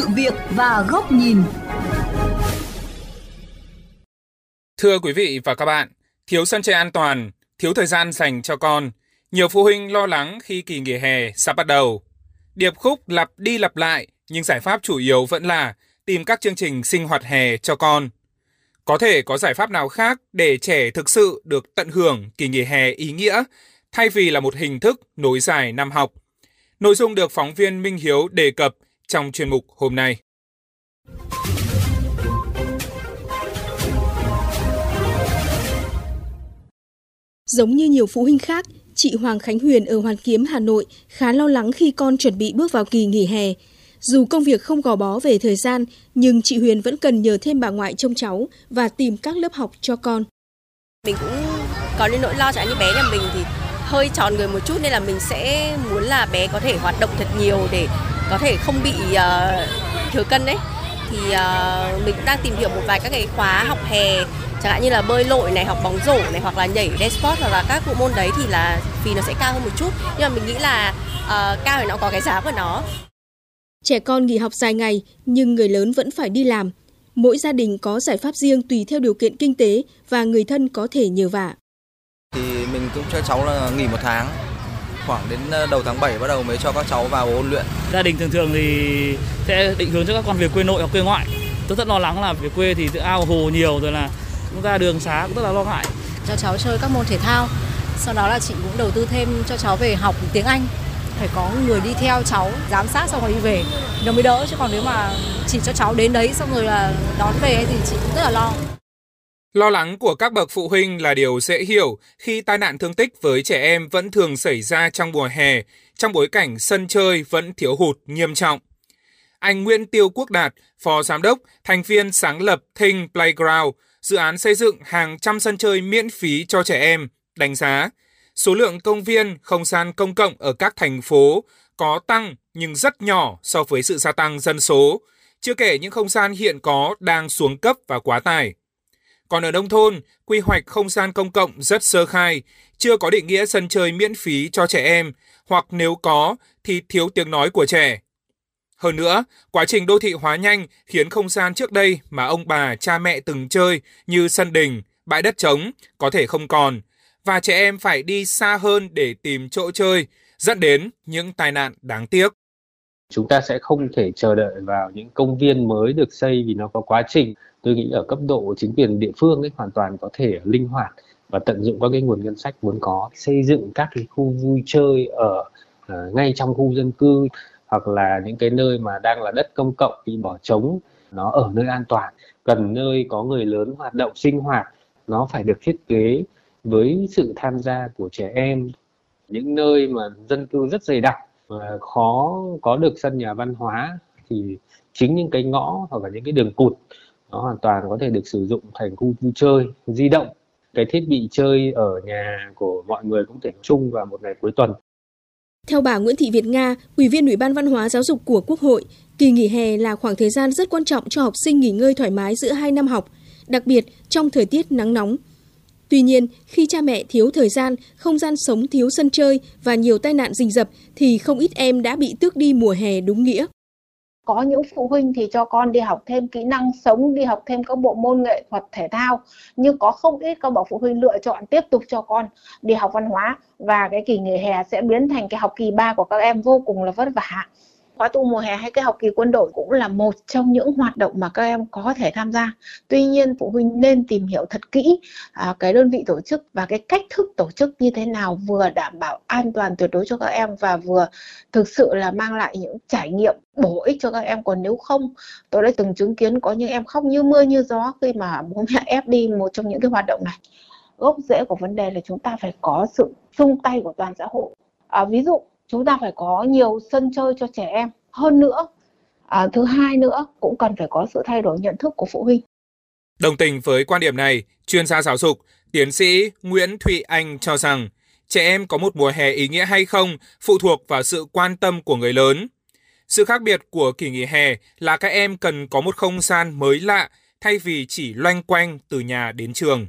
sự việc và góc nhìn. Thưa quý vị và các bạn, thiếu sân chơi an toàn, thiếu thời gian dành cho con, nhiều phụ huynh lo lắng khi kỳ nghỉ hè sắp bắt đầu. Điệp khúc lặp đi lặp lại, nhưng giải pháp chủ yếu vẫn là tìm các chương trình sinh hoạt hè cho con. Có thể có giải pháp nào khác để trẻ thực sự được tận hưởng kỳ nghỉ hè ý nghĩa, thay vì là một hình thức nối dài năm học. Nội dung được phóng viên Minh Hiếu đề cập trong chuyên mục hôm nay. Giống như nhiều phụ huynh khác, chị Hoàng Khánh Huyền ở Hoàn Kiếm, Hà Nội khá lo lắng khi con chuẩn bị bước vào kỳ nghỉ hè. Dù công việc không gò bó về thời gian, nhưng chị Huyền vẫn cần nhờ thêm bà ngoại trông cháu và tìm các lớp học cho con. Mình cũng có những nỗi lo cho như bé nhà mình thì hơi tròn người một chút nên là mình sẽ muốn là bé có thể hoạt động thật nhiều để có thể không bị uh, thừa cân đấy. Thì uh, mình cũng đang tìm hiểu một vài các cái khóa học hè chẳng hạn như là bơi lội này học bóng rổ này hoặc là nhảy dance sport hoặc là các bộ môn đấy thì là phí nó sẽ cao hơn một chút nhưng mà mình nghĩ là uh, cao thì nó có cái giá của nó Trẻ con nghỉ học dài ngày nhưng người lớn vẫn phải đi làm. Mỗi gia đình có giải pháp riêng tùy theo điều kiện kinh tế và người thân có thể nhờ vả. Thì mình cũng cho cháu là nghỉ một tháng, khoảng đến ờ, đầu tháng 7 bắt đầu mới cho các cháu vào ôn luyện. Gia đình thường thường thì sẽ định hướng cho các con về quê nội hoặc quê ngoại. Tôi rất lo lắng là về quê thì ao hồ nhiều rồi là cũng ra đường xá cũng rất là lo ngại. Cho cháu chơi các môn thể thao, sau đó là chị cũng đầu tư thêm cho cháu về học tiếng Anh phải có người đi theo cháu giám sát xong rồi đi về nó mới đỡ chứ còn nếu mà chỉ cho cháu đến đấy xong rồi là đón về thì chị cũng rất là lo Lo lắng của các bậc phụ huynh là điều dễ hiểu khi tai nạn thương tích với trẻ em vẫn thường xảy ra trong mùa hè, trong bối cảnh sân chơi vẫn thiếu hụt nghiêm trọng. Anh Nguyễn Tiêu Quốc Đạt, Phó Giám đốc, thành viên sáng lập Thing Playground, dự án xây dựng hàng trăm sân chơi miễn phí cho trẻ em, đánh giá số lượng công viên, không gian công cộng ở các thành phố có tăng nhưng rất nhỏ so với sự gia tăng dân số, chưa kể những không gian hiện có đang xuống cấp và quá tải. Còn ở nông thôn, quy hoạch không gian công cộng rất sơ khai, chưa có định nghĩa sân chơi miễn phí cho trẻ em, hoặc nếu có thì thiếu tiếng nói của trẻ. Hơn nữa, quá trình đô thị hóa nhanh khiến không gian trước đây mà ông bà, cha mẹ từng chơi như sân đình, bãi đất trống có thể không còn, và trẻ em phải đi xa hơn để tìm chỗ chơi, dẫn đến những tai nạn đáng tiếc. Chúng ta sẽ không thể chờ đợi vào những công viên mới được xây vì nó có quá trình. Tôi nghĩ ở cấp độ chính quyền địa phương ấy hoàn toàn có thể linh hoạt và tận dụng các cái nguồn ngân sách vốn có xây dựng các cái khu vui chơi ở uh, ngay trong khu dân cư hoặc là những cái nơi mà đang là đất công cộng bị bỏ trống nó ở nơi an toàn cần nơi có người lớn hoạt động sinh hoạt nó phải được thiết kế với sự tham gia của trẻ em những nơi mà dân cư rất dày đặc khó có được sân nhà văn hóa thì chính những cái ngõ hoặc là những cái đường cụt nó hoàn toàn có thể được sử dụng thành khu vui chơi di động cái thiết bị chơi ở nhà của mọi người cũng thể chung vào một ngày cuối tuần theo bà Nguyễn Thị Việt Nga, Ủy viên Ủy ban Văn hóa Giáo dục của Quốc hội, kỳ nghỉ hè là khoảng thời gian rất quan trọng cho học sinh nghỉ ngơi thoải mái giữa hai năm học, đặc biệt trong thời tiết nắng nóng. Tuy nhiên, khi cha mẹ thiếu thời gian, không gian sống thiếu sân chơi và nhiều tai nạn rình rập thì không ít em đã bị tước đi mùa hè đúng nghĩa. Có những phụ huynh thì cho con đi học thêm kỹ năng sống, đi học thêm các bộ môn nghệ thuật thể thao, nhưng có không ít các bậc phụ huynh lựa chọn tiếp tục cho con đi học văn hóa và cái kỳ nghỉ hè sẽ biến thành cái học kỳ 3 của các em vô cùng là vất vả khóa tu mùa hè hay cái học kỳ quân đội cũng là một trong những hoạt động mà các em có thể tham gia. Tuy nhiên phụ huynh nên tìm hiểu thật kỹ à, cái đơn vị tổ chức và cái cách thức tổ chức như thế nào vừa đảm bảo an toàn tuyệt đối cho các em và vừa thực sự là mang lại những trải nghiệm bổ ích cho các em. Còn nếu không tôi đã từng chứng kiến có những em khóc như mưa như gió khi mà bố mẹ ép đi một trong những cái hoạt động này. Gốc rễ của vấn đề là chúng ta phải có sự chung tay của toàn xã hội. À, ví dụ chúng ta phải có nhiều sân chơi cho trẻ em hơn nữa à, thứ hai nữa cũng cần phải có sự thay đổi nhận thức của phụ huynh Đồng tình với quan điểm này, chuyên gia giáo dục, tiến sĩ Nguyễn Thụy Anh cho rằng trẻ em có một mùa hè ý nghĩa hay không phụ thuộc vào sự quan tâm của người lớn. Sự khác biệt của kỳ nghỉ hè là các em cần có một không gian mới lạ thay vì chỉ loanh quanh từ nhà đến trường.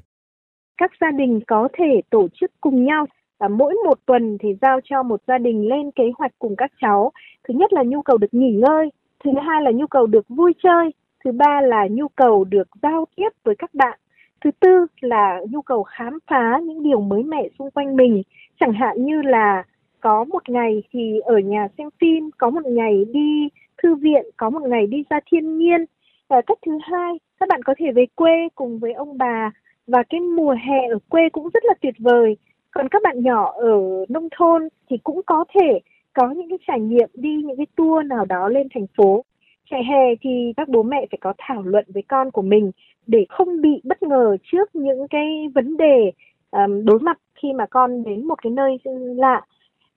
Các gia đình có thể tổ chức cùng nhau và mỗi một tuần thì giao cho một gia đình lên kế hoạch cùng các cháu. Thứ nhất là nhu cầu được nghỉ ngơi, thứ hai là nhu cầu được vui chơi, thứ ba là nhu cầu được giao tiếp với các bạn, thứ tư là nhu cầu khám phá những điều mới mẻ xung quanh mình. Chẳng hạn như là có một ngày thì ở nhà xem phim, có một ngày đi thư viện, có một ngày đi ra thiên nhiên. Và cách thứ hai, các bạn có thể về quê cùng với ông bà. Và cái mùa hè ở quê cũng rất là tuyệt vời còn các bạn nhỏ ở nông thôn thì cũng có thể có những cái trải nghiệm đi những cái tour nào đó lên thành phố. Trẻ hè thì các bố mẹ phải có thảo luận với con của mình để không bị bất ngờ trước những cái vấn đề um, đối mặt khi mà con đến một cái nơi lạ.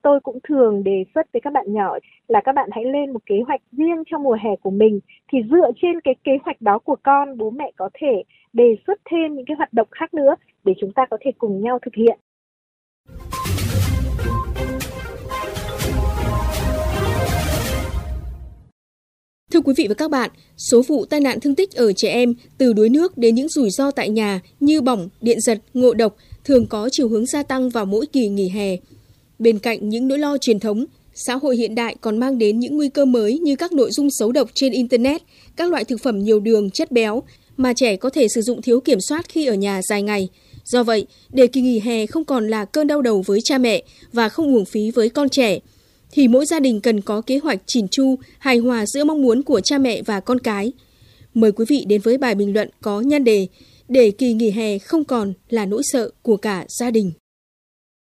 Tôi cũng thường đề xuất với các bạn nhỏ là các bạn hãy lên một kế hoạch riêng cho mùa hè của mình. Thì dựa trên cái kế hoạch đó của con bố mẹ có thể đề xuất thêm những cái hoạt động khác nữa để chúng ta có thể cùng nhau thực hiện. Thưa quý vị và các bạn, số vụ tai nạn thương tích ở trẻ em từ đuối nước đến những rủi ro tại nhà như bỏng, điện giật, ngộ độc thường có chiều hướng gia tăng vào mỗi kỳ nghỉ hè. Bên cạnh những nỗi lo truyền thống, xã hội hiện đại còn mang đến những nguy cơ mới như các nội dung xấu độc trên Internet, các loại thực phẩm nhiều đường, chất béo mà trẻ có thể sử dụng thiếu kiểm soát khi ở nhà dài ngày. Do vậy, để kỳ nghỉ hè không còn là cơn đau đầu với cha mẹ và không uổng phí với con trẻ, thì mỗi gia đình cần có kế hoạch chỉn chu, hài hòa giữa mong muốn của cha mẹ và con cái. Mời quý vị đến với bài bình luận có nhan đề Để kỳ nghỉ hè không còn là nỗi sợ của cả gia đình.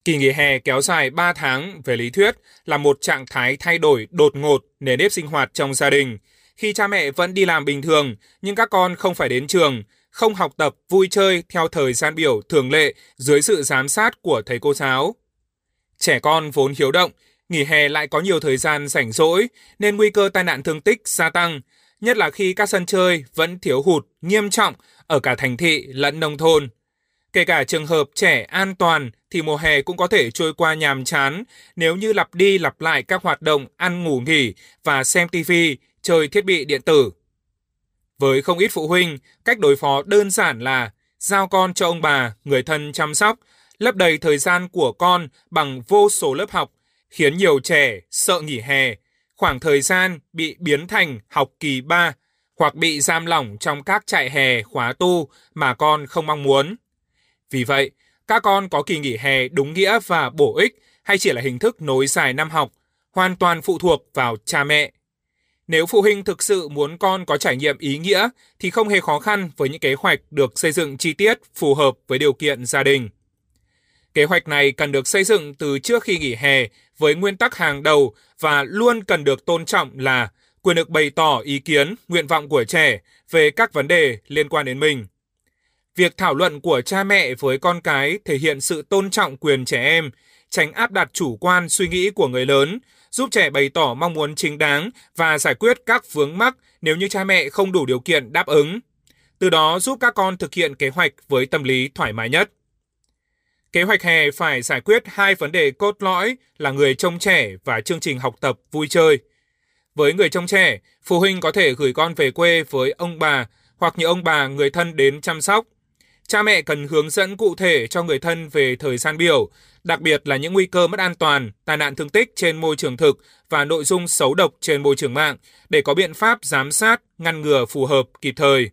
Kỳ nghỉ hè kéo dài 3 tháng về lý thuyết là một trạng thái thay đổi đột ngột nền nếp sinh hoạt trong gia đình. Khi cha mẹ vẫn đi làm bình thường, nhưng các con không phải đến trường, không học tập, vui chơi theo thời gian biểu thường lệ dưới sự giám sát của thầy cô giáo. Trẻ con vốn hiếu động, nghỉ hè lại có nhiều thời gian rảnh rỗi nên nguy cơ tai nạn thương tích gia tăng, nhất là khi các sân chơi vẫn thiếu hụt nghiêm trọng ở cả thành thị lẫn nông thôn. Kể cả trường hợp trẻ an toàn thì mùa hè cũng có thể trôi qua nhàm chán nếu như lặp đi lặp lại các hoạt động ăn ngủ nghỉ và xem TV, chơi thiết bị điện tử. Với không ít phụ huynh, cách đối phó đơn giản là giao con cho ông bà, người thân chăm sóc, lấp đầy thời gian của con bằng vô số lớp học, khiến nhiều trẻ sợ nghỉ hè, khoảng thời gian bị biến thành học kỳ 3 hoặc bị giam lỏng trong các trại hè khóa tu mà con không mong muốn. Vì vậy, các con có kỳ nghỉ hè đúng nghĩa và bổ ích hay chỉ là hình thức nối dài năm học, hoàn toàn phụ thuộc vào cha mẹ. Nếu phụ huynh thực sự muốn con có trải nghiệm ý nghĩa thì không hề khó khăn với những kế hoạch được xây dựng chi tiết phù hợp với điều kiện gia đình. Kế hoạch này cần được xây dựng từ trước khi nghỉ hè với nguyên tắc hàng đầu và luôn cần được tôn trọng là quyền được bày tỏ ý kiến, nguyện vọng của trẻ về các vấn đề liên quan đến mình. Việc thảo luận của cha mẹ với con cái thể hiện sự tôn trọng quyền trẻ em, tránh áp đặt chủ quan suy nghĩ của người lớn, giúp trẻ bày tỏ mong muốn chính đáng và giải quyết các vướng mắc nếu như cha mẹ không đủ điều kiện đáp ứng. Từ đó giúp các con thực hiện kế hoạch với tâm lý thoải mái nhất. Kế hoạch hè phải giải quyết hai vấn đề cốt lõi là người trông trẻ và chương trình học tập vui chơi. Với người trông trẻ, phụ huynh có thể gửi con về quê với ông bà hoặc nhờ ông bà người thân đến chăm sóc. Cha mẹ cần hướng dẫn cụ thể cho người thân về thời gian biểu, đặc biệt là những nguy cơ mất an toàn, tai nạn thương tích trên môi trường thực và nội dung xấu độc trên môi trường mạng để có biện pháp giám sát, ngăn ngừa phù hợp kịp thời.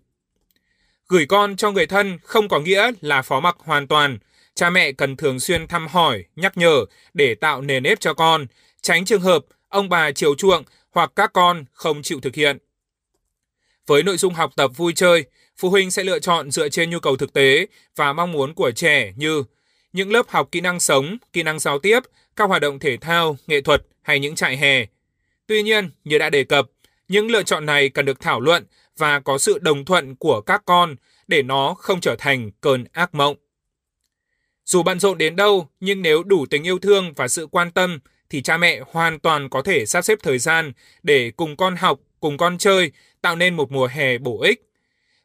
Gửi con cho người thân không có nghĩa là phó mặc hoàn toàn. Cha mẹ cần thường xuyên thăm hỏi, nhắc nhở để tạo nền nếp cho con, tránh trường hợp ông bà chiều chuộng hoặc các con không chịu thực hiện. Với nội dung học tập vui chơi, phụ huynh sẽ lựa chọn dựa trên nhu cầu thực tế và mong muốn của trẻ như những lớp học kỹ năng sống, kỹ năng giao tiếp, các hoạt động thể thao, nghệ thuật hay những trại hè. Tuy nhiên, như đã đề cập, những lựa chọn này cần được thảo luận và có sự đồng thuận của các con để nó không trở thành cơn ác mộng. Dù bận rộn đến đâu, nhưng nếu đủ tình yêu thương và sự quan tâm thì cha mẹ hoàn toàn có thể sắp xếp thời gian để cùng con học, cùng con chơi, tạo nên một mùa hè bổ ích.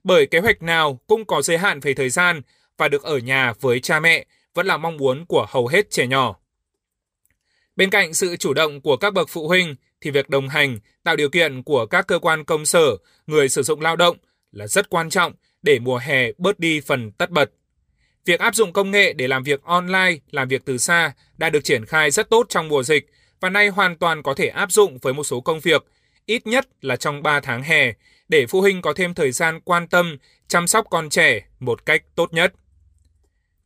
Bởi kế hoạch nào cũng có giới hạn về thời gian và được ở nhà với cha mẹ vẫn là mong muốn của hầu hết trẻ nhỏ. Bên cạnh sự chủ động của các bậc phụ huynh thì việc đồng hành, tạo điều kiện của các cơ quan công sở, người sử dụng lao động là rất quan trọng để mùa hè bớt đi phần tất bật. Việc áp dụng công nghệ để làm việc online, làm việc từ xa đã được triển khai rất tốt trong mùa dịch và nay hoàn toàn có thể áp dụng với một số công việc, ít nhất là trong 3 tháng hè để phụ huynh có thêm thời gian quan tâm, chăm sóc con trẻ một cách tốt nhất.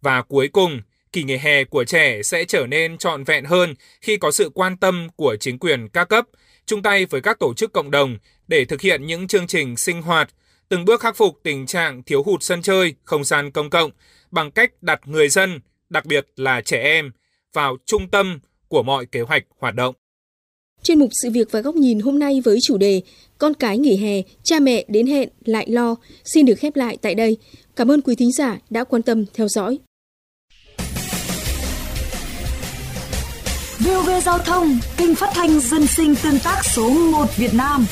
Và cuối cùng, kỳ nghỉ hè của trẻ sẽ trở nên trọn vẹn hơn khi có sự quan tâm của chính quyền các cấp, chung tay với các tổ chức cộng đồng để thực hiện những chương trình sinh hoạt, từng bước khắc phục tình trạng thiếu hụt sân chơi, không gian công cộng bằng cách đặt người dân, đặc biệt là trẻ em, vào trung tâm của mọi kế hoạch hoạt động. Chuyên mục sự việc và góc nhìn hôm nay với chủ đề Con cái nghỉ hè, cha mẹ đến hẹn lại lo xin được khép lại tại đây. Cảm ơn quý thính giả đã quan tâm theo dõi. VOV Giao thông, kênh phát thanh dân sinh tương tác số 1 Việt Nam.